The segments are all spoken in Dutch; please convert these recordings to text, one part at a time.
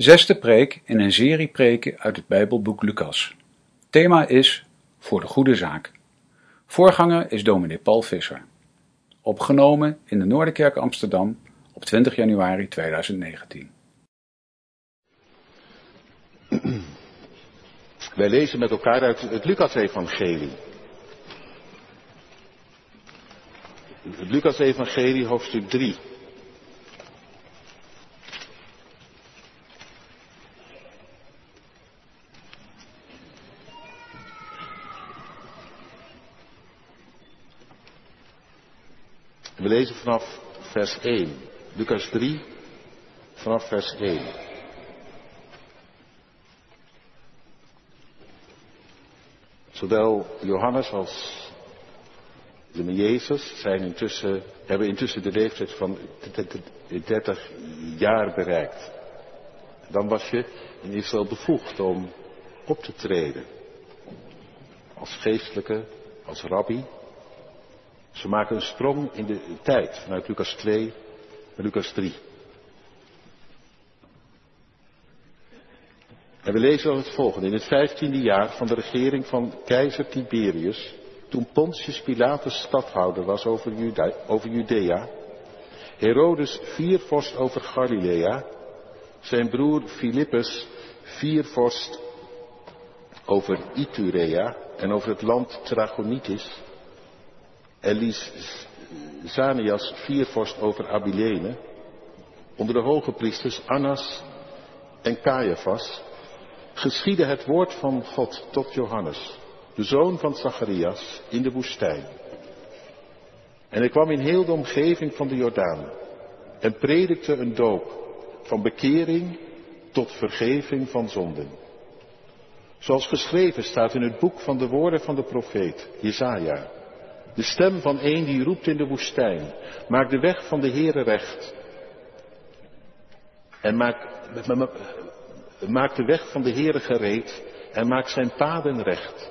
Zesde preek in een serie preken uit het Bijbelboek Lucas. Thema is Voor de Goede Zaak. Voorganger is dominee Paul Visser. Opgenomen in de Noorderkerk Amsterdam op 20 januari 2019. Wij lezen met elkaar uit het Lucas-evangelie. Het Lucas-evangelie, hoofdstuk 3. We lezen vanaf vers 1. Lucas 3, vanaf vers 1. Zowel Johannes als de Jezus zijn intussen, hebben intussen de leeftijd van 30 jaar bereikt. Dan was je in Israël bevoegd om op te treden. Als geestelijke, als rabbi. Ze maken een sprong in de tijd vanuit Lucas 2 naar Lucas 3. En we lezen dan het volgende. In het vijftiende jaar van de regering van keizer Tiberius, toen Pontius Pilatus stadhouder was over, Judea, Herodes viervorst over Galilea, zijn broer Filippus viervorst over Iturea en over het land Trachonitis, en Zanias viervorst over Abilene, onder de hoge priesters Annas en Caiaphas, geschiedde het woord van God tot Johannes, de zoon van Zacharias, in de woestijn. En hij kwam in heel de omgeving van de Jordaan en predikte een doop van bekering tot vergeving van zonden. Zoals geschreven staat in het boek van de woorden van de profeet, Jezaja. De stem van een die roept in de woestijn, maak de weg van de Heere recht. En maak, maak de weg van de Heere gereed en maak zijn paden recht.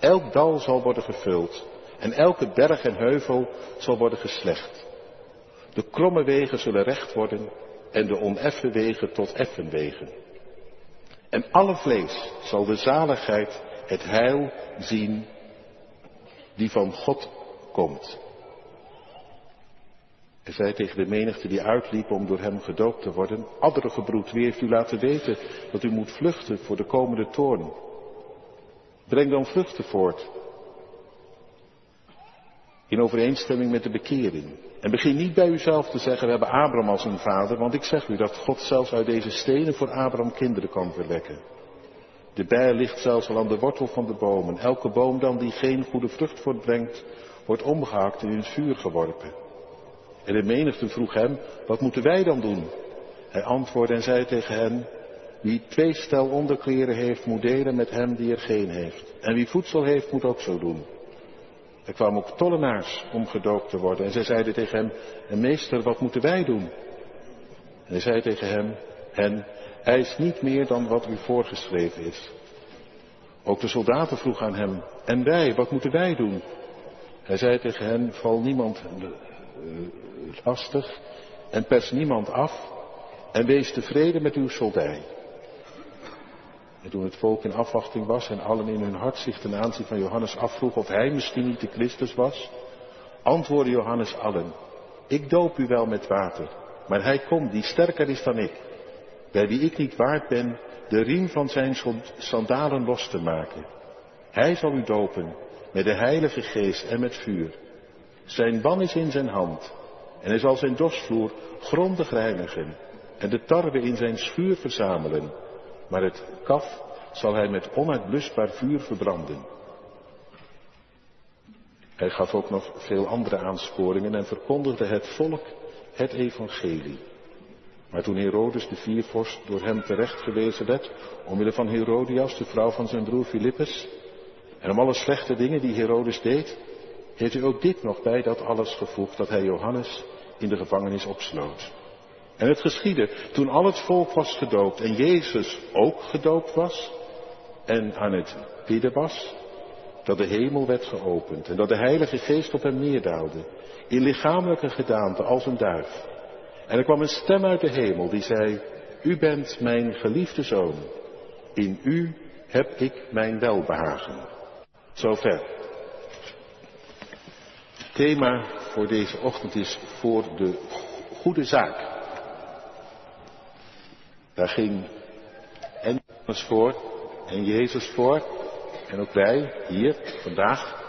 Elk dal zal worden gevuld en elke berg en heuvel zal worden geslecht. De kromme wegen zullen recht worden en de oneffen wegen tot effen wegen. En alle vlees zal de zaligheid, het heil zien die van God komt. Hij zei tegen de menigte die uitliep om door hem gedoopt te worden, gebroed, wie heeft u laten weten dat u moet vluchten voor de komende toorn? Breng dan vluchten voort. In overeenstemming met de bekering. En begin niet bij uzelf te zeggen, we hebben Abraham als een vader, want ik zeg u dat God zelfs uit deze stenen voor Abraham kinderen kan verwekken. De bij ligt zelfs al aan de wortel van de bomen. Elke boom dan die geen goede vrucht voortbrengt, wordt omgehakt en in het vuur geworpen. En de menigte vroeg hem, wat moeten wij dan doen? Hij antwoordde en zei tegen hen, wie twee stel onderkleren heeft, moet delen met hem die er geen heeft. En wie voedsel heeft, moet ook zo doen. Er kwamen ook tollenaars om gedoopt te worden. En zij zeiden tegen hem, en meester, wat moeten wij doen? En hij zei tegen hem, hen, eis niet meer dan wat u voorgeschreven is. Ook de soldaten vroegen aan hem, en wij, wat moeten wij doen? Hij zei tegen hen, val niemand uh, lastig en pers niemand af en wees tevreden met uw soldij. En toen het volk in afwachting was en allen in hun hart zich ten aanzien van Johannes afvroegen of hij misschien niet de Christus was, antwoordde Johannes allen, ik doop u wel met water, maar hij komt die sterker is dan ik, bij wie ik niet waard ben de riem van zijn sandalen los te maken. Hij zal u dopen met de Heilige Geest en met vuur. Zijn ban is in zijn hand en hij zal zijn dorsvloer grondig reinigen en de tarwe in zijn schuur verzamelen, maar het kaf zal hij met onuitblusbaar vuur verbranden. Hij gaf ook nog veel andere aansporingen en verkondigde het volk het evangelie. Maar toen Herodes de viervorst door hem terecht gewezen werd, omwille van Herodias, de vrouw van zijn broer Filippus, en om alle slechte dingen die Herodes deed, heeft u ook dit nog bij dat alles gevoegd dat hij Johannes in de gevangenis opsloot. En het geschiedde toen al het volk was gedoopt en Jezus ook gedoopt was en aan het bidden was, dat de hemel werd geopend en dat de Heilige Geest op hem neerdaalde, in lichamelijke gedaante als een duif. En er kwam een stem uit de hemel die zei, U bent mijn geliefde zoon. In u heb ik mijn welbehagen. Zover. Thema voor deze ochtend is voor de goede zaak. Daar ging en voor en Jezus voor. En ook wij hier vandaag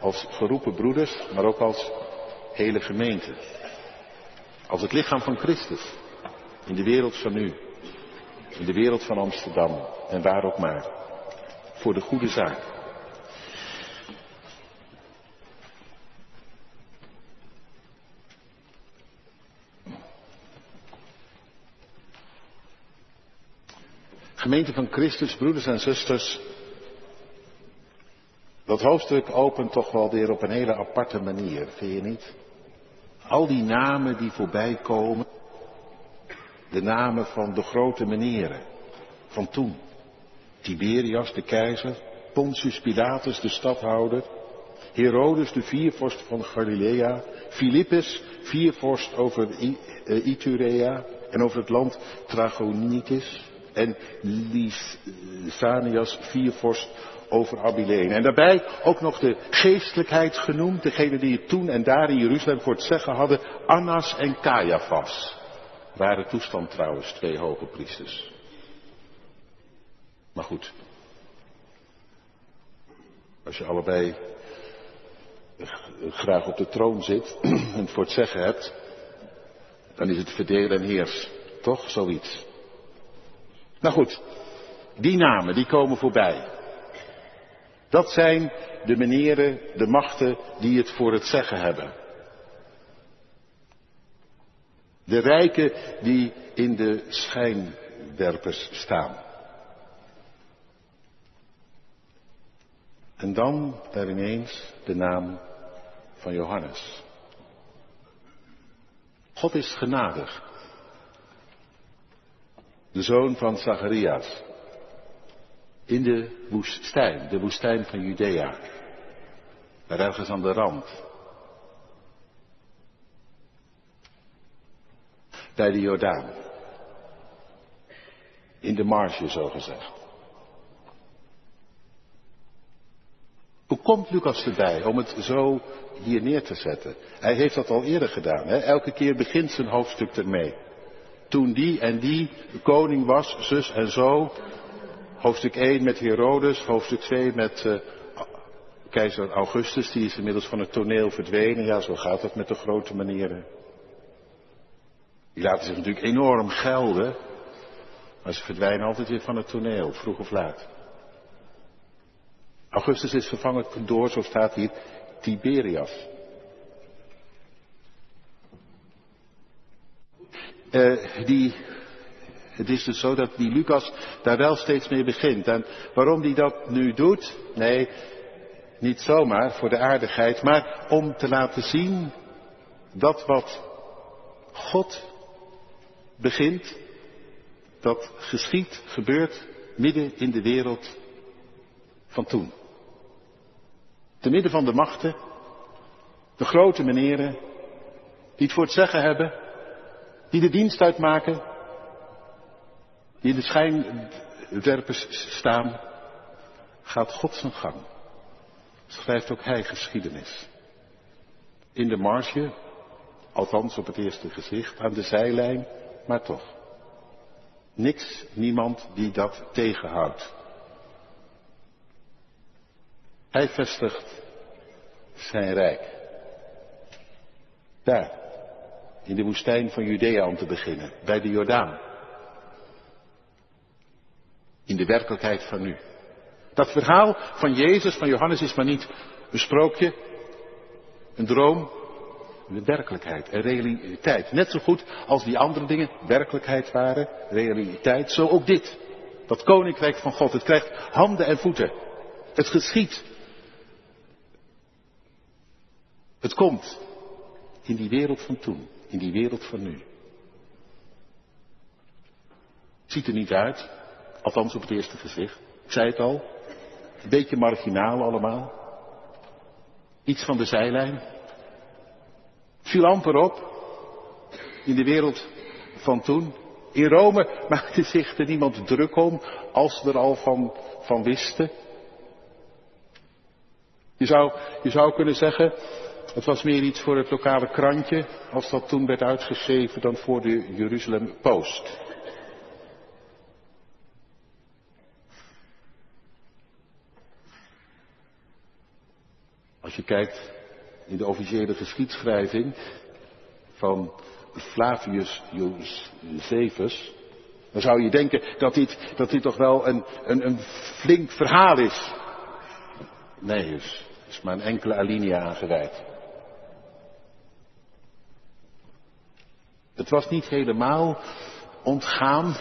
als geroepen broeders, maar ook als hele gemeente. Als het lichaam van Christus. In de wereld van nu. In de wereld van Amsterdam. En waar ook maar. Voor de goede zaak. Gemeente van Christus, broeders en zusters. Dat hoofdstuk opent toch wel weer op een hele aparte manier, vind je niet? Al die namen die voorbij komen, de namen van de grote meneren van toen. Tiberias, de keizer, Pontius Pilatus, de stadhouder, Herodes, de viervorst van Galilea, Philippus, viervorst over eh, Iturea en over het land Trachonitis, en Lysanias, viervorst over Abilene. En daarbij ook nog de geestelijkheid genoemd, degene die het toen en daar in Jeruzalem voor het zeggen hadden, Annas en Caiaphas. Waren toestand trouwens, twee hoge priesters. Maar goed, als je allebei graag op de troon zit en voor het zeggen hebt, dan is het verdelen en heers. Toch zoiets. Nou goed, die namen die komen voorbij. Dat zijn de meneren, de machten die het voor het zeggen hebben. De rijken die in de schijnwerpers staan. En dan daar ineens de naam van Johannes. God is genadig. De zoon van Zacharias. In de woestijn, de woestijn van Judea. Daar ergens aan de rand. Bij de Jordaan. In de marge, zo gezegd. Hoe komt Lucas erbij om het zo hier neer te zetten? Hij heeft dat al eerder gedaan. Hè? Elke keer begint zijn hoofdstuk ermee. Toen die en die koning was, zus en zo. Hoofdstuk 1 met Herodes, hoofdstuk 2 met uh, keizer Augustus, die is inmiddels van het toneel verdwenen. Ja, zo gaat het met de grote manieren. Die laten zich natuurlijk enorm gelden, maar ze verdwijnen altijd weer van het toneel, vroeg of laat. Augustus is vervangen door, zo staat hier, Tiberias. Uh, die, het is dus zo dat die Lucas daar wel steeds mee begint. En waarom die dat nu doet? Nee, niet zomaar voor de aardigheid, maar om te laten zien dat wat God begint, dat geschiet, gebeurt midden in de wereld van toen. Te midden van de machten, de grote meneren, die het voor het zeggen hebben, die de dienst uitmaken, die in de schijnwerpers staan, gaat God zijn gang. Schrijft ook hij geschiedenis. In de marge, althans op het eerste gezicht, aan de zijlijn, maar toch. Niks, niemand die dat tegenhoudt. Hij vestigt zijn rijk. Daar, in de woestijn van Judea om te beginnen, bij de Jordaan. In de werkelijkheid van nu. Dat verhaal van Jezus, van Johannes, is maar niet een sprookje, een droom, een werkelijkheid, een realiteit. Net zo goed als die andere dingen werkelijkheid waren, realiteit, zo ook dit. Dat koninkrijk van God, het krijgt handen en voeten. Het geschiet. Het komt in die wereld van toen, in die wereld van nu. Ziet er niet uit, althans op het eerste gezicht. Ik zei het al, een beetje marginaal allemaal. Iets van de zijlijn. Viel amper op in de wereld van toen. In Rome maakte zich er niemand druk om als ze er al van, van wisten. Je zou, je zou kunnen zeggen, het was meer iets voor het lokale krantje, als dat toen werd uitgegeven, dan voor de Jeruzalem Post. Als je kijkt in de officiële geschiedschrijving van Flavius Josephus, dan zou je denken dat dit, dat dit toch wel een, een, een flink verhaal is. Nee, dus is maar een enkele alinea aangeweid. Het was niet helemaal ontgaan,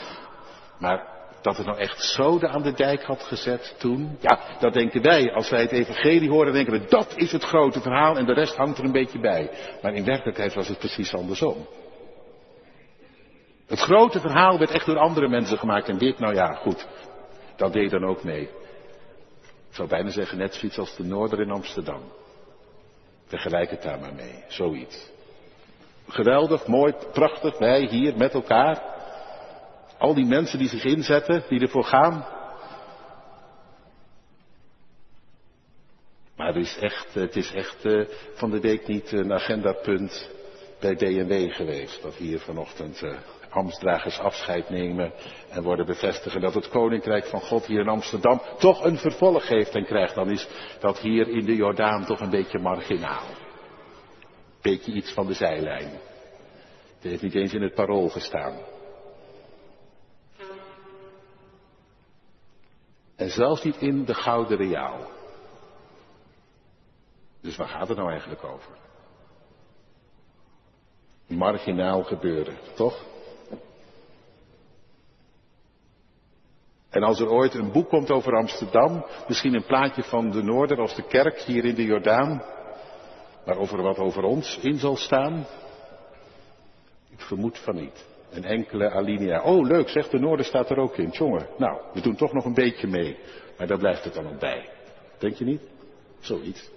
maar dat het nou echt zoden aan de dijk had gezet toen, ja, dat denken wij. Als wij het evangelie horen, denken we dat is het grote verhaal en de rest hangt er een beetje bij. Maar in werkelijkheid was het precies andersom. Het grote verhaal werd echt door andere mensen gemaakt en dit, nou ja, goed, dat deed dan ook mee. Ik zou bijna zeggen net zoiets als de Noorder in Amsterdam. Vergelijk het daar maar mee, zoiets. Geweldig, mooi, prachtig, wij hier met elkaar. Al die mensen die zich inzetten, die ervoor gaan. Maar het is echt, het is echt uh, van de week niet een agendapunt bij DNW geweest. Dat hier vanochtend uh, ambtsdragers afscheid nemen en worden bevestigen dat het Koninkrijk van God hier in Amsterdam toch een vervolg heeft en krijgt. Dan is dat hier in de Jordaan toch een beetje marginaal. Beetje iets van de zijlijn. Het heeft niet eens in het parool gestaan. En zelfs niet in de Gouden Reaal. Dus waar gaat het nou eigenlijk over? Marginaal gebeuren, toch? En als er ooit een boek komt over Amsterdam, misschien een plaatje van de Noorder als de kerk hier in de Jordaan, waarover wat over ons in zal staan, ik vermoed van niet. Een enkele alinea. Oh, leuk, zegt de Noorden staat er ook in. Jongen, nou, we doen toch nog een beetje mee. Maar daar blijft het dan ook bij. Denk je niet? Zoiets.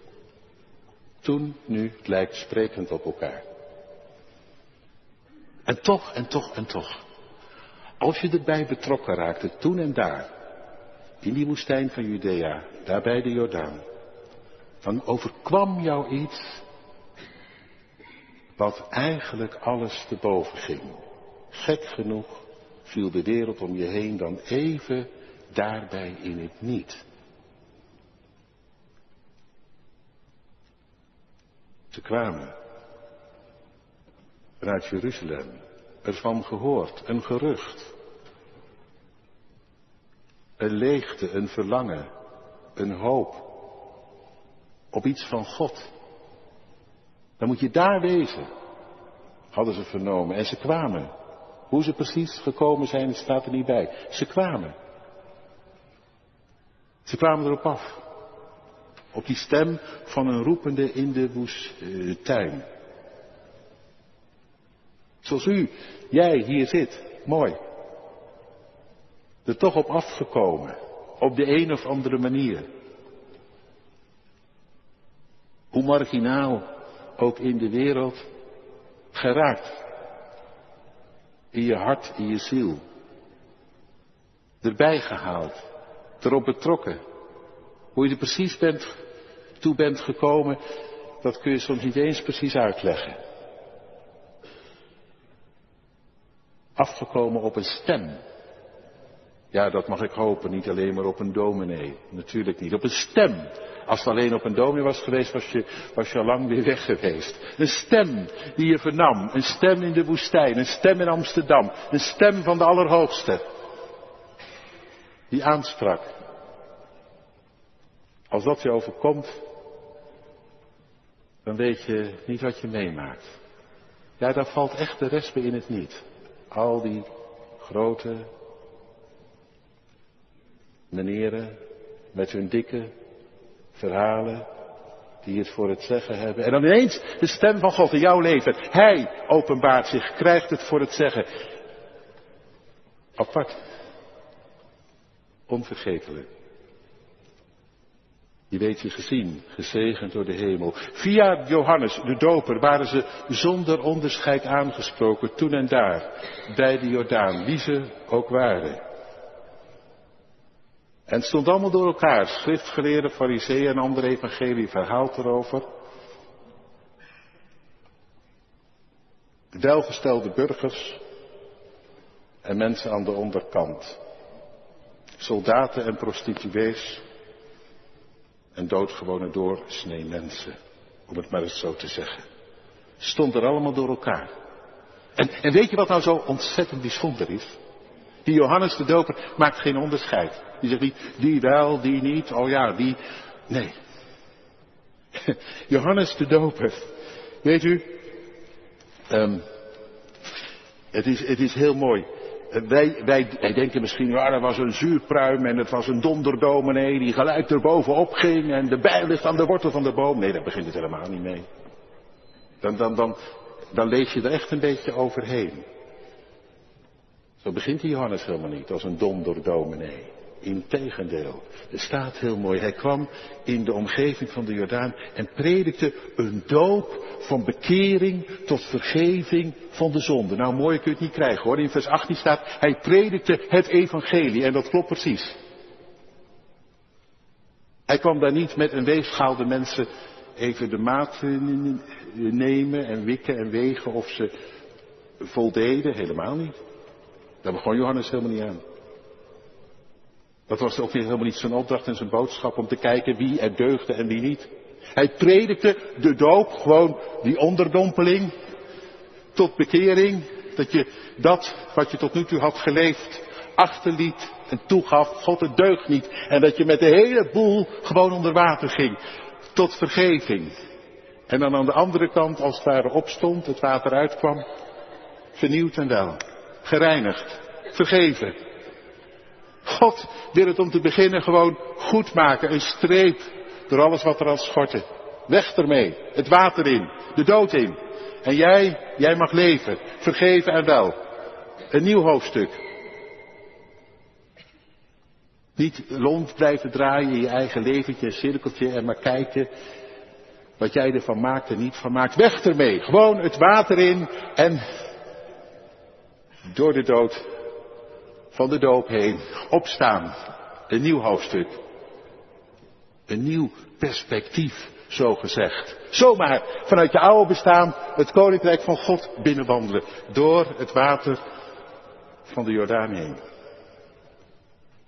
Toen, nu, lijkt sprekend op elkaar. En toch, en toch, en toch. Als je erbij betrokken raakte, toen en daar, in die woestijn van Judea, daar bij de Jordaan, dan overkwam jou iets wat eigenlijk alles te boven ging. Gek genoeg viel de wereld om je heen dan even daarbij in het niet. Ze kwamen vanuit Jeruzalem, ervan gehoord, een gerucht. Een leegte, een verlangen, een hoop op iets van God. Dan moet je daar wezen, hadden ze vernomen. En ze kwamen. Hoe ze precies gekomen zijn, staat er niet bij. Ze kwamen. Ze kwamen erop af. Op die stem van een roepende in de woestijn. Zoals u, jij hier zit. Mooi. Er toch op afgekomen. Op de een of andere manier. Hoe marginaal ook in de wereld geraakt. In je hart, in je ziel. Erbij gehaald. Erop betrokken. Hoe je er precies bent, toe bent gekomen, dat kun je soms niet eens precies uitleggen. Afgekomen op een stem. Ja, dat mag ik hopen, niet alleen maar op een dominee. Natuurlijk niet. Op een stem. Als het alleen op een dominee was geweest, was je, je al lang weer weg geweest. Een stem die je vernam. Een stem in de woestijn. Een stem in Amsterdam. Een stem van de Allerhoogste. Die aansprak. Als dat je overkomt, dan weet je niet wat je meemaakt. Ja, daar valt echt de rest in het niet. Al die grote meneren met hun dikke verhalen die het voor het zeggen hebben. En dan ineens de stem van God in jouw leven. Hij openbaart zich, krijgt het voor het zeggen. Apart. Onvergetelijk. Die weet je gezien, gezegend door de hemel. Via Johannes, de doper, waren ze zonder onderscheid aangesproken, toen en daar, bij de Jordaan, wie ze ook waren. En het stond allemaal door elkaar, schriftgeleerden, fariseeën en andere evangelie verhaalt erover. Welgestelde burgers en mensen aan de onderkant. Soldaten en prostituees en doodgewone doorsnee mensen, om het maar eens zo te zeggen. Stond er allemaal door elkaar. En, en weet je wat nou zo ontzettend bijzonder is? Die Johannes de Doper maakt geen onderscheid. Die zegt niet, die wel, die niet, oh ja, die. Nee. Johannes de Doper. Weet u, um, het, is, het is heel mooi. Wij, wij, wij denken misschien, ja, dat was een zuurpruim en het was een donderdominee die gelijk erbovenop ging en de bijl ligt aan de wortel van de boom. Nee, daar begint het helemaal niet mee. Dan, dan, dan, dan lees je er echt een beetje overheen. Zo begint die Johannes helemaal niet als een donderdominee. Integendeel, er staat heel mooi, hij kwam in de omgeving van de Jordaan en predikte een doop van bekering tot vergeving van de zonde. Nou, mooi kun je het niet krijgen hoor. In vers 18 staat, hij predikte het evangelie en dat klopt precies. Hij kwam daar niet met een weegschaal de mensen even de maat nemen en wikken en wegen of ze voldeden, helemaal niet. Daar begon Johannes helemaal niet aan. Dat was ook helemaal niet zijn opdracht en zijn boodschap om te kijken wie er deugde en wie niet. Hij predikte de doop, gewoon die onderdompeling, tot bekering. Dat je dat wat je tot nu toe had geleefd achterliet en toegaf, God het deugt niet. En dat je met de hele boel gewoon onder water ging. Tot vergeving. En dan aan de andere kant, als het ware opstond, het water uitkwam, vernieuwd en wel. Gereinigd. Vergeven. God wil het om te beginnen gewoon goed maken. Een streep door alles wat er al schortte. Weg ermee. Het water in. De dood in. En jij, jij mag leven. Vergeven en wel. Een nieuw hoofdstuk. Niet rond blijven draaien in je eigen leventje, een cirkeltje en maar kijken wat jij ervan maakt en niet van maakt. Weg ermee. Gewoon het water in en door de dood van de doop heen opstaan. Een nieuw hoofdstuk. Een nieuw perspectief, zo gezegd. Zomaar vanuit je oude bestaan het koninkrijk van God binnenwandelen. Door het water van de Jordaan heen.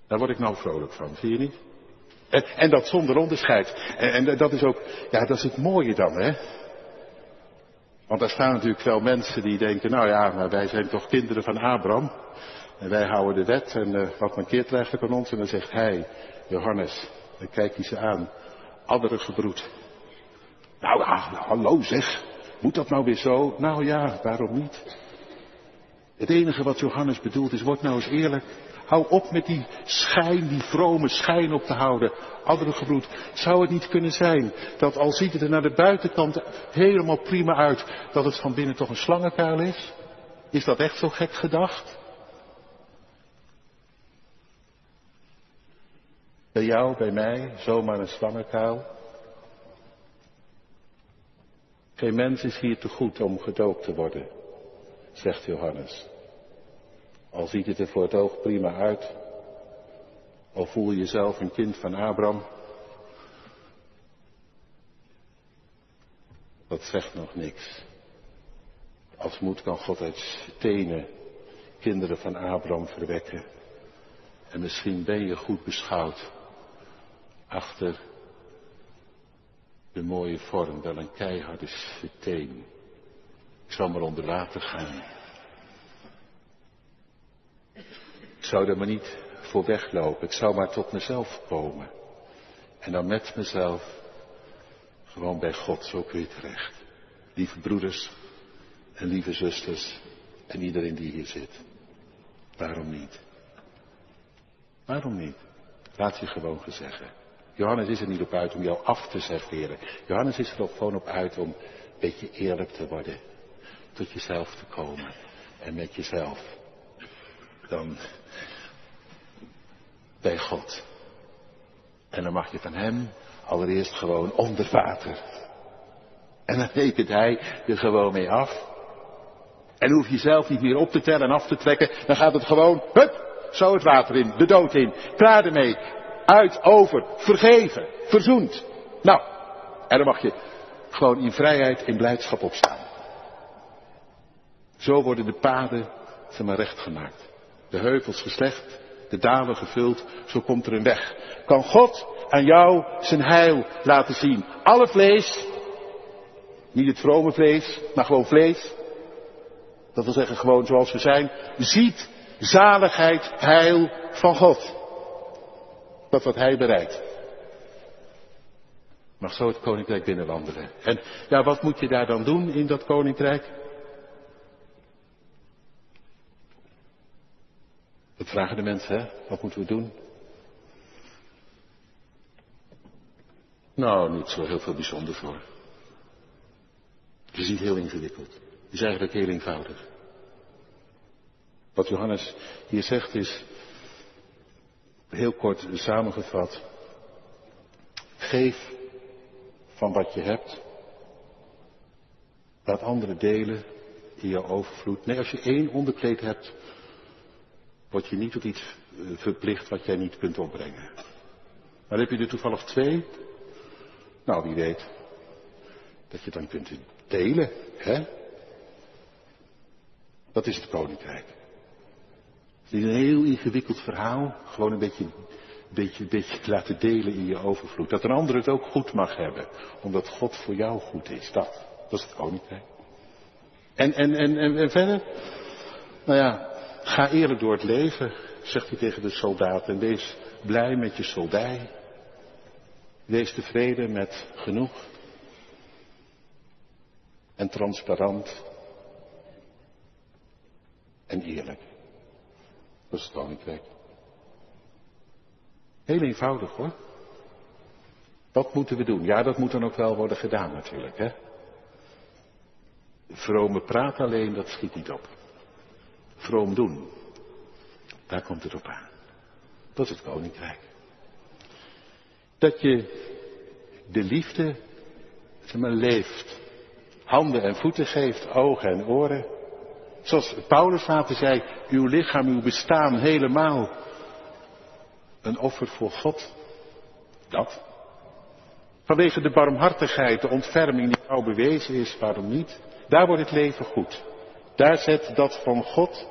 Daar word ik nou vrolijk van, zie je niet? En, dat zonder onderscheid. En, en, dat is ook, ja, dat is het mooie dan, hè? Want daar staan natuurlijk veel mensen die denken, nou ja, maar wij zijn toch kinderen van Abraham. En wij houden de wet en uh, wat mankeert er eigenlijk aan ons? En dan zegt hij, Johannes, dan kijkt hij ze aan, andere gebroed. Nou ja, hallo zeg, moet dat nou weer zo? Nou ja, waarom niet? Het enige wat Johannes bedoelt is, word nou eens eerlijk. Hou op met die schijn, die vrome schijn op te houden. Andere gebroed, zou het niet kunnen zijn dat al ziet het er naar de buitenkant helemaal prima uit, dat het van binnen toch een slangenkuil is? Is dat echt zo gek gedacht? Bij jou, bij mij, zomaar een slangenkuil? Geen mens is hier te goed om gedoopt te worden, zegt Johannes. Al ziet het er voor het oog prima uit, al voel je jezelf een kind van Abraham, dat zegt nog niks. Als moet kan God uit stenen kinderen van Abraham verwekken. En misschien ben je goed beschouwd achter de mooie vorm, wel een keiharde steen. Ik zal maar onder water gaan. Ik zou er maar niet voor weglopen. Ik zou maar tot mezelf komen. En dan met mezelf gewoon bij God, zo kun je terecht. Lieve broeders en lieve zusters en iedereen die hier zit. Waarom niet? Waarom niet? Laat je gewoon gezeggen. Johannes is er niet op uit om jou af te serveren. Johannes is er gewoon op uit om een beetje eerlijk te worden. Tot jezelf te komen. En met jezelf. Dan bij God. En dan mag je van hem Allereerst gewoon onder water. En dan rekent hij er gewoon mee af. En hoef je zelf niet meer op te tellen en af te trekken. Dan gaat het gewoon, hup, zo het water in, de dood in. Klaar ermee. Uit, over, vergeven, verzoend. Nou, en dan mag je gewoon in vrijheid, in blijdschap opstaan. Zo worden de paden, zeg maar, recht gemaakt. De heuvels geslecht, de dalen gevuld, zo komt er een weg. Kan God aan jou zijn heil laten zien. Alle vlees, niet het vrome vlees, maar gewoon vlees. Dat wil zeggen gewoon zoals we zijn. Ziet zaligheid, heil van God. Dat wat hij bereidt. Mag zo het koninkrijk binnenwandelen. En ja, wat moet je daar dan doen in dat koninkrijk? Dat vragen de mensen, hè? Wat moeten we doen? Nou, niet zo heel veel bijzonder voor. Het is niet heel ingewikkeld. Het is eigenlijk heel eenvoudig. Wat Johannes hier zegt is, heel kort samengevat, geef van wat je hebt. Laat anderen delen in jouw overvloed. Nee, als je één onderkleed hebt, word je niet tot iets eh, verplicht wat jij niet kunt opbrengen. Maar heb je er toevallig twee? Nou, wie weet. Dat je dan kunt delen, hè? Dat is het koninkrijk. Het is een heel ingewikkeld verhaal. Gewoon een beetje, beetje, beetje laten delen in je overvloed. Dat een ander het ook goed mag hebben. Omdat God voor jou goed is. Dat. Dat is het koninkrijk. En, en, en, en, en verder? Nou ja, ga eerlijk door het leven, zegt hij tegen de soldaat. En wees blij met je soldij. Wees tevreden met genoeg. En transparant. En eerlijk. Dat is het koninkrijk. Heel eenvoudig hoor. Wat moeten we doen? Ja, dat moet dan ook wel worden gedaan natuurlijk. Hè? Vrome praat alleen, dat schiet niet op. Vroom doen, daar komt het op aan. Dat is het koninkrijk. Dat je de liefde, zeg maar, leeft. Handen en voeten geeft, ogen en oren. Zoals Paulus later zei, uw lichaam, uw bestaan helemaal een offer voor God. Dat. Vanwege de barmhartigheid, de ontferming die jou bewezen is, waarom niet? Daar wordt het leven goed. Daar zet dat van God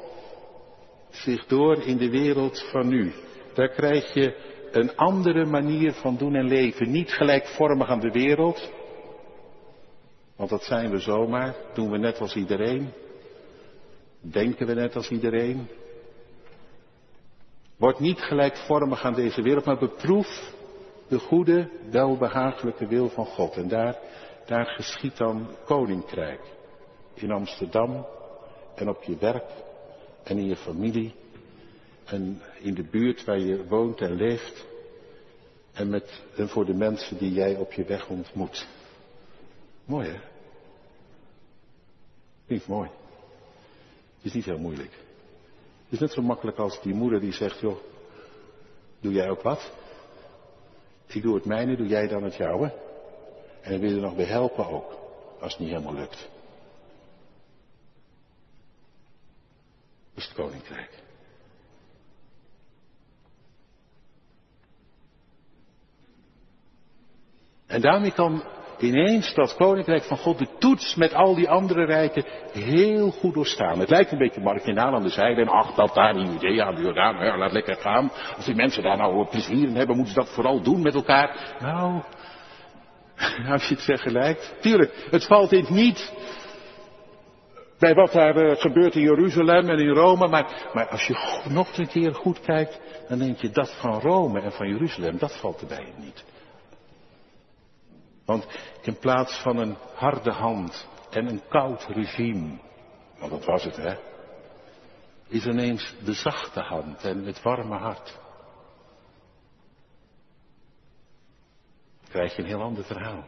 zich door in de wereld van nu. Daar krijg je een andere manier van doen en leven. Niet gelijkvormig aan de wereld. Want dat zijn we zomaar. Doen we net als iedereen. Denken we net als iedereen? Word niet gelijkvormig aan deze wereld, maar beproef de goede, welbehagelijke wil van God. En daar, daar geschiet dan koninkrijk. In Amsterdam en op je werk en in je familie en in de buurt waar je woont en leeft. En, met, en voor de mensen die jij op je weg ontmoet. Mooi hè? Ik mooi is niet heel moeilijk. Het is net zo makkelijk als die moeder die zegt, joh, doe jij ook wat? Ik doe het mijne, doe jij dan het jouwe? En wil je er nog bij helpen ook, als het niet helemaal lukt. Is het koninkrijk. En daarmee kan ineens dat koninkrijk van God de toets met al die andere rijken heel goed doorstaan. Het lijkt een beetje marginaal aan de zijde en ach, dat daar in Judea, de Jordaan, ja, laat lekker gaan. Als die mensen daar nou plezier in hebben, moeten ze dat vooral doen met elkaar. Nou, als je het vergelijkt, tuurlijk, het valt in niet bij wat daar uh, gebeurt in Jeruzalem en in Rome, maar, maar als je nog een keer goed kijkt, dan denk je dat van Rome en van Jeruzalem, dat valt erbij niet. Want in plaats van een harde hand en een koud regime, want dat was het hè, is ineens de zachte hand en het warme hart. Krijg je een heel ander verhaal.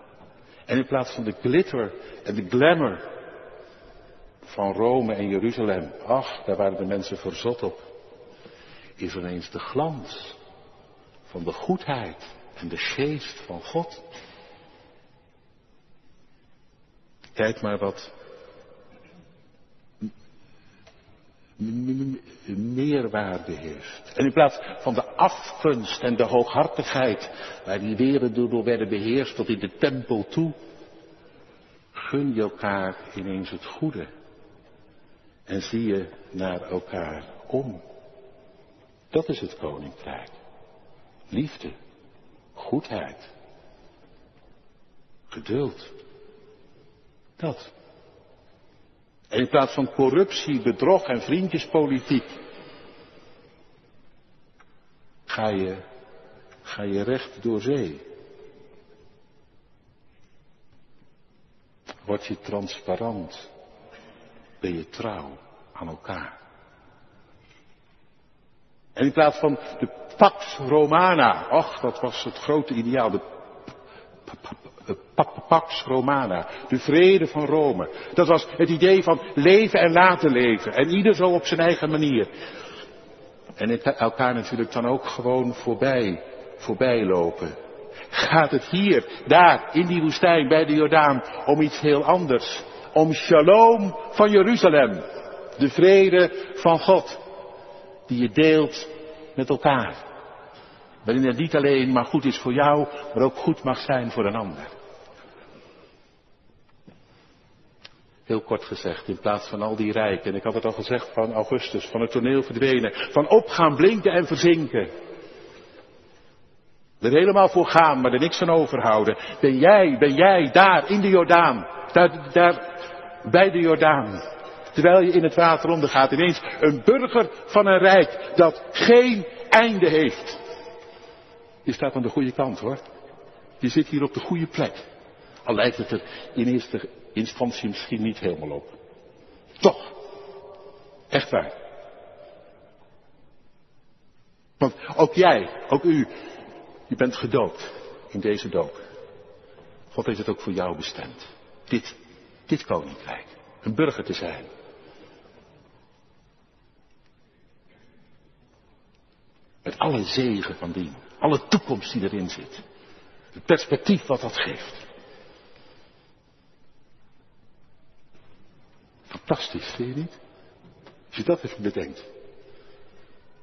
En in plaats van de glitter en de glamour van Rome en Jeruzalem, ach, daar waren de mensen verzot op, is ineens de glans van de goedheid en de geest van God. Kijk maar wat meerwaarde heeft. En in plaats van de afgunst en de hooghartigheid, waar die wereld door werden beheerst tot in de tempel toe, gun je elkaar ineens het goede. En zie je naar elkaar om. Dat is het koninkrijk. Liefde, goedheid, geduld. Dat. En in plaats van corruptie, bedrog en vriendjespolitiek, ga je, ga je recht door zee. Word je transparant, ben je trouw aan elkaar. En in plaats van de Pax Romana, ach, dat was het grote ideaal, de Pax Romana, de vrede van Rome. Dat was het idee van leven en laten leven. En ieder zo op zijn eigen manier. En elkaar natuurlijk dan ook gewoon voorbij, voorbij lopen. Gaat het hier, daar, in die woestijn, bij de Jordaan, om iets heel anders. Om shalom van Jeruzalem. De vrede van God. Die je deelt met elkaar. Waarin het niet alleen maar goed is voor jou, maar ook goed mag zijn voor een ander. Heel kort gezegd, in plaats van al die rijken, en ik had het al gezegd van Augustus, van het toneel verdwenen, van opgaan, blinken en verzinken. Er helemaal voor gaan, maar er niks van overhouden. Ben jij, ben jij daar in de Jordaan, daar, daar bij de Jordaan, terwijl je in het water ondergaat, ineens een burger van een rijk dat geen einde heeft. Je staat aan de goede kant hoor. Je zit hier op de goede plek. Al lijkt het er in eerste instantie misschien niet helemaal op. Toch. Echt waar. Want ook jij, ook u, je bent gedoopt in deze doop. God heeft het ook voor jou bestemd. Dit, dit koninkrijk. Een burger te zijn. Met alle zegen van dien. Alle toekomst die erin zit. Het perspectief wat dat geeft. Fantastisch, zie je niet? Als je dat even bedenkt.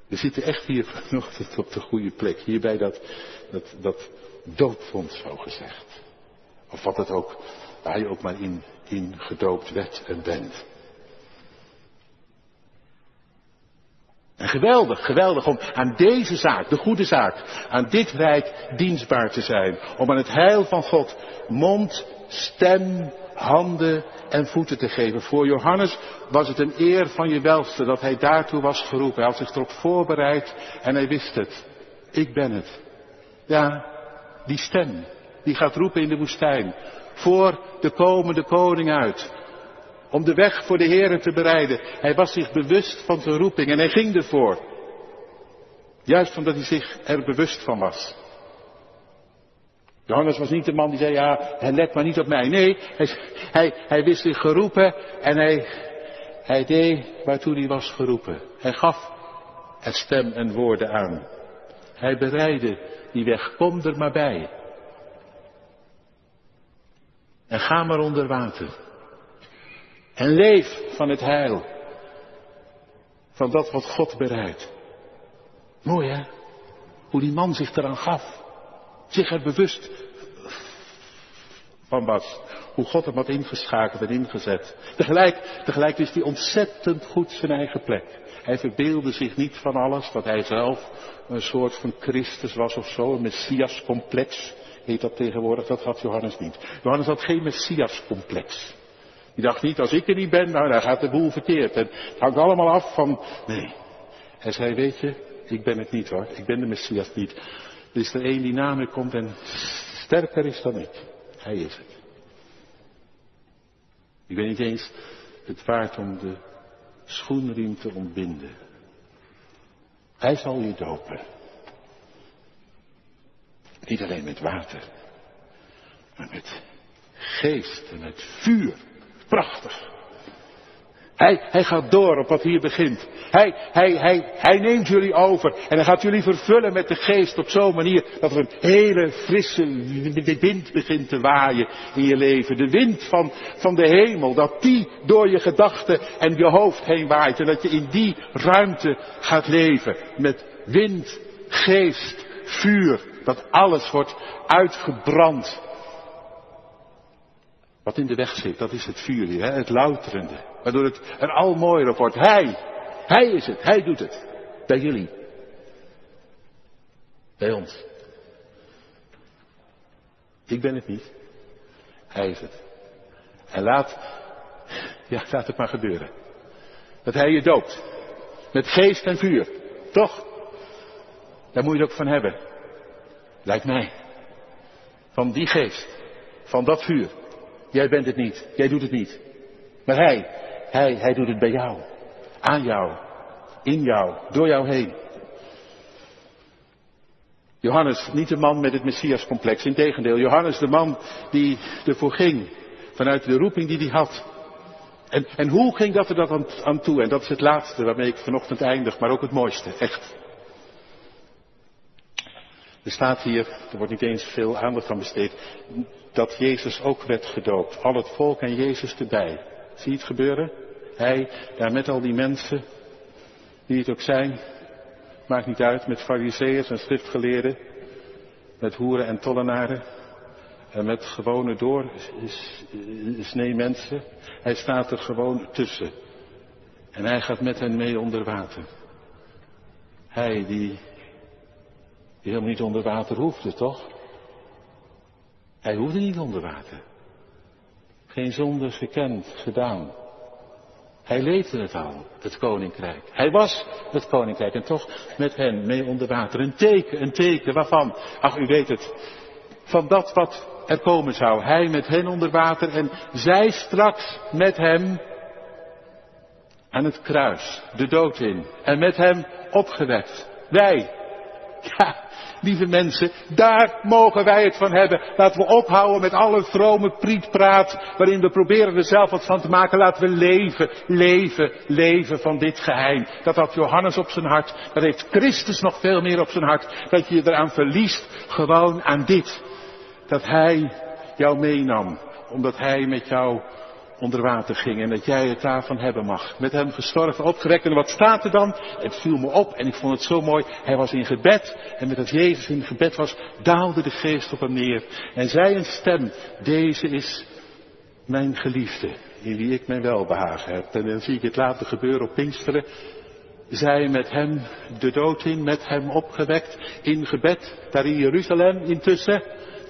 We zitten echt hier vanochtend op de goede plek. Hier bij dat, dat, dat doodfonds, zo gezegd. Of wat het ook, waar je ook maar in, in gedoopt werd en bent. En geweldig, geweldig om aan deze zaak, de goede zaak, aan dit rijk dienstbaar te zijn. Om aan het heil van God mond, stem, handen en voeten te geven. Voor Johannes was het een eer van je welste dat hij daartoe was geroepen. Hij had zich erop voorbereid en hij wist het. Ik ben het. Ja, die stem, die gaat roepen in de woestijn. Voor de komende koning uit. Om de weg voor de Heeren te bereiden. Hij was zich bewust van zijn roeping en hij ging ervoor. Juist omdat hij zich er bewust van was. Johannes was niet de man die zei, ja, let maar niet op mij. Nee, hij, hij, hij wist zich geroepen en hij, hij deed waartoe hij was geroepen. Hij gaf er stem en woorden aan. Hij bereidde die weg, kom er maar bij. En ga maar onder water. En leef van het heil. Van dat wat God bereidt. Mooi hè? Hoe die man zich eraan gaf zich er bewust van was. Hoe God hem had ingeschakeld en ingezet. Tegelijk, tegelijk wist hij ontzettend goed zijn eigen plek. Hij verbeelde zich niet van alles, dat hij zelf een soort van Christus was of zo, een Messias-complex heet dat tegenwoordig, dat had Johannes niet. Johannes had geen Messias-complex. Die dacht niet, als ik er niet ben, nou dan gaat de boel verkeerd. En het hangt allemaal af van, nee. Hij zei, weet je, ik ben het niet hoor, ik ben de Messias niet. Er is er één die na me komt en sterker is dan ik. Hij is het. Ik ben niet eens het waard om de schoenriem te ontbinden. Hij zal je dopen. Niet alleen met water, maar met geest en met vuur. Prachtig. Hij, hij gaat door op wat hier begint. Hij, hij, hij, hij neemt jullie over en hij gaat jullie vervullen met de geest op zo'n manier dat er een hele frisse wind begint te waaien in je leven. De wind van, van de hemel, dat die door je gedachten en je hoofd heen waait en dat je in die ruimte gaat leven met wind, geest, vuur, dat alles wordt uitgebrand. Wat in de weg zit, dat is het vuur hè? het louterende. Waardoor het er al mooier wordt. Hij, hij is het, hij doet het. Bij jullie. Bij ons. Ik ben het niet. Hij is het. En laat, ja, laat het maar gebeuren. Dat hij je doopt. Met geest en vuur. Toch? Daar moet je het ook van hebben. Lijkt mij. Van die geest. Van dat vuur. Jij bent het niet. Jij doet het niet. Maar hij, hij, hij doet het bij jou. Aan jou. In jou. Door jou heen. Johannes, niet de man met het Messiascomplex. Integendeel, Johannes de man die ervoor ging. Vanuit de roeping die hij had. En, en hoe ging dat er dat aan, aan toe? En dat is het laatste waarmee ik vanochtend eindig, maar ook het mooiste. Echt. Er staat hier, er wordt niet eens veel aandacht aan besteed, dat Jezus ook werd gedoopt. Al het volk en Jezus erbij. Zie je het gebeuren? Hij, daar met al die mensen, die het ook zijn, maakt niet uit, met fariseeërs en schriftgeleerden, met hoeren en tollenaren, en met gewone door, snee mensen. Hij staat er gewoon tussen. En hij gaat met hen mee onder water. Hij die die helemaal niet onder water hoefde, toch? Hij hoefde niet onder water. Geen zonde gekend, gedaan. Hij leefde het al, het koninkrijk. Hij was het koninkrijk en toch met hen mee onder water. Een teken, een teken waarvan? Ach, u weet het. Van dat wat er komen zou. Hij met hen onder water en zij straks met hem aan het kruis, de dood in. En met hem opgewekt. Wij. Ja, lieve mensen, daar mogen wij het van hebben. Laten we ophouden met alle vrome prietpraat, waarin we proberen er zelf wat van te maken. Laten we leven, leven, leven van dit geheim. Dat had Johannes op zijn hart, dat heeft Christus nog veel meer op zijn hart. Dat je je eraan verliest, gewoon aan dit. Dat Hij jou meenam, omdat Hij met jou onder water ging en dat jij het daarvan hebben mag. Met hem gestorven, opgewekt. En wat staat er dan? Het viel me op en ik vond het zo mooi. Hij was in gebed en met dat Jezus in gebed was, daalde de geest op hem neer. En zei een stem, deze is mijn geliefde, in wie ik mijn welbehagen heb. En dan zie ik het later gebeuren op Pinksteren. Zij met hem de dood in, met hem opgewekt, in gebed, daar in Jeruzalem intussen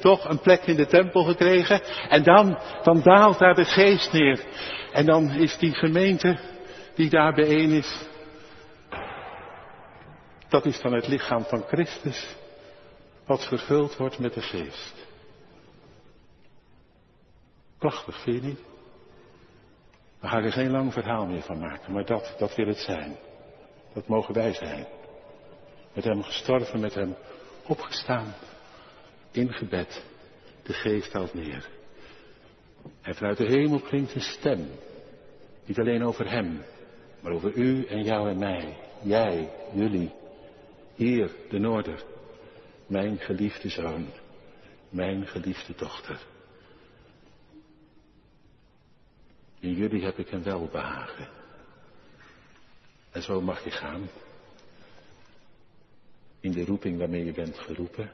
toch een plek in de tempel gekregen. En dan, dan daalt daar de geest neer. En dan is die gemeente die daar bijeen is, dat is dan het lichaam van Christus, wat vervuld wordt met de geest. Prachtig, vind je niet? Daar ga ik er geen lang verhaal meer van maken, maar dat, dat wil het zijn. Dat mogen wij zijn. Met hem gestorven, met hem opgestaan in gebed. De geest daalt neer. En vanuit de hemel klinkt een stem. Niet alleen over hem, maar over u en jou en mij. Jij, jullie. Hier, de Noorder. Mijn geliefde zoon. Mijn geliefde dochter. In jullie heb ik een welbehagen. En zo mag je gaan. In de roeping waarmee je bent geroepen.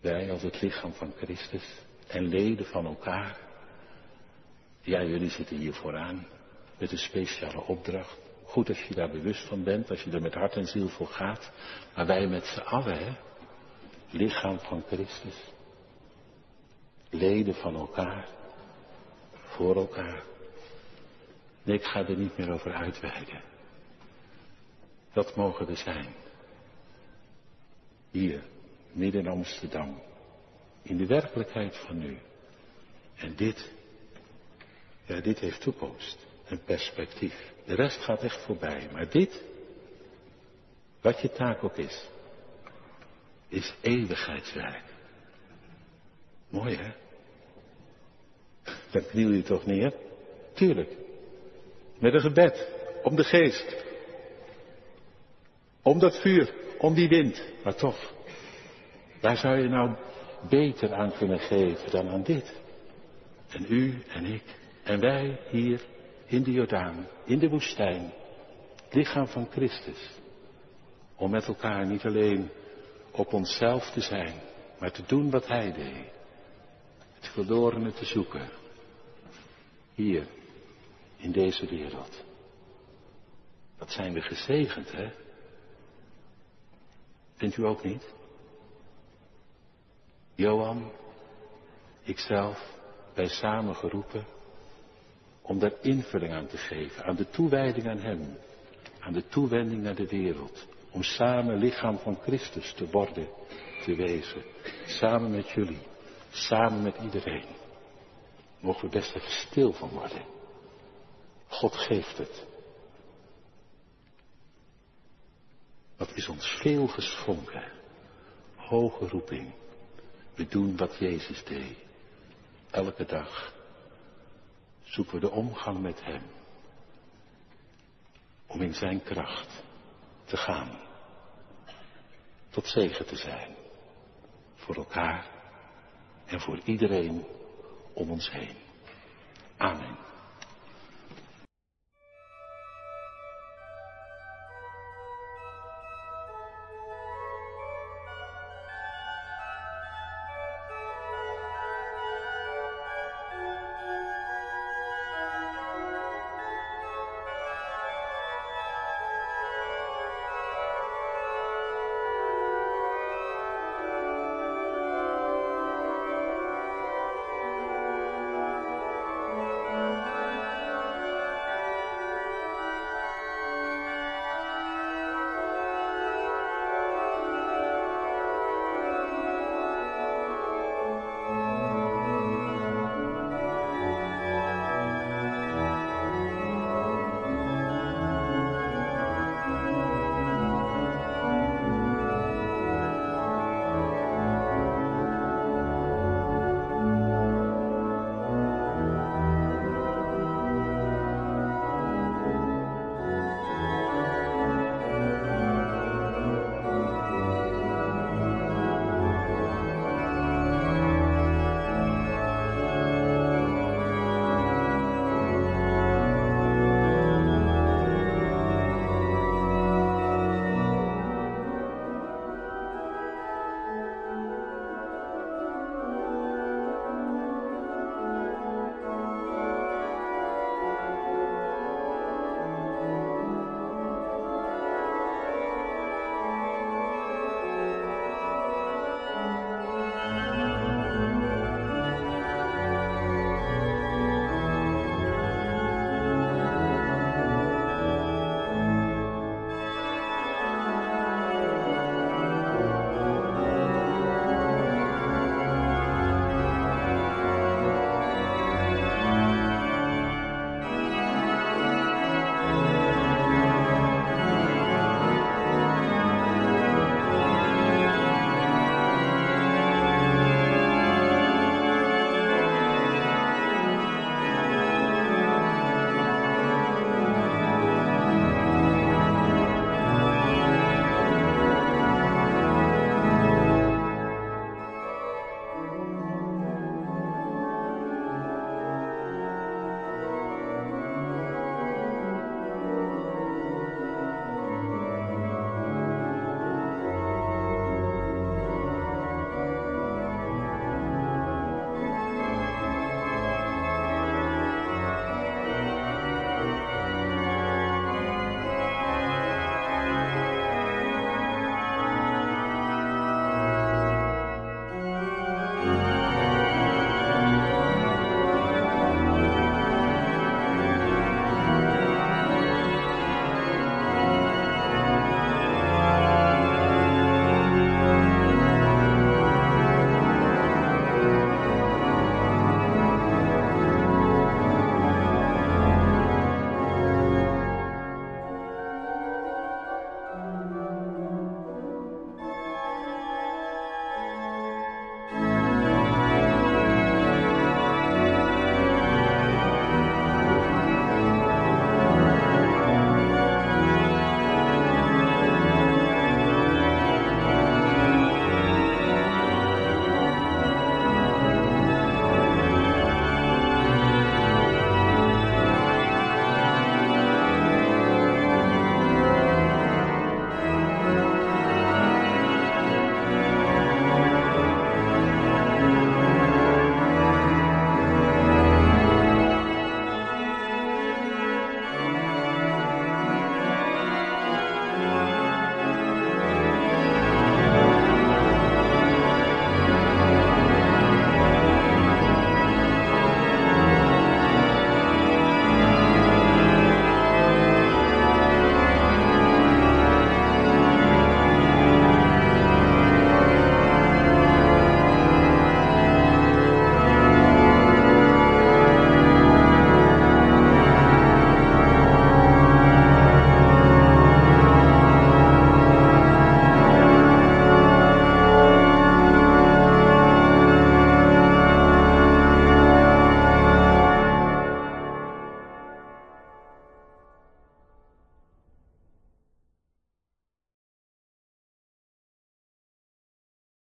Wij als het lichaam van Christus en leden van elkaar. Ja, jullie zitten hier vooraan met een speciale opdracht. Goed als je daar bewust van bent, als je er met hart en ziel voor gaat. Maar wij met z'n allen, hè. Lichaam van Christus. Leden van elkaar. Voor elkaar. Nee, ik ga er niet meer over uitweiden. Dat mogen we zijn. Hier, midden in Amsterdam. In de werkelijkheid van nu. En dit, ja, dit heeft toekomst. Een perspectief. De rest gaat echt voorbij. Maar dit, wat je taak ook is, is eeuwigheidswerk. Mooi hè? Dan kniel je toch neer? Tuurlijk. Met een gebed om de geest. Om dat vuur, om die wind. Maar toch, waar zou je nou beter aan kunnen geven dan aan dit? En u en ik en wij hier in de Jordaan, in de woestijn, lichaam van Christus. Om met elkaar niet alleen op onszelf te zijn, maar te doen wat Hij deed. Het verlorene te zoeken. Hier, in deze wereld. Wat zijn we gezegend, hè? Vindt u ook niet? Johan, ikzelf, wij samen geroepen om daar invulling aan te geven, aan de toewijding aan Hem, aan de toewending naar de wereld, om samen lichaam van Christus te worden, te wezen, samen met jullie, samen met iedereen. Mogen we best even stil van worden. God geeft het. Wat is ons veel geschonken. Hoge roeping. We doen wat Jezus deed. Elke dag zoeken we de omgang met Hem. Om in Zijn kracht te gaan. Tot zegen te zijn. Voor elkaar en voor iedereen om ons heen. Amen.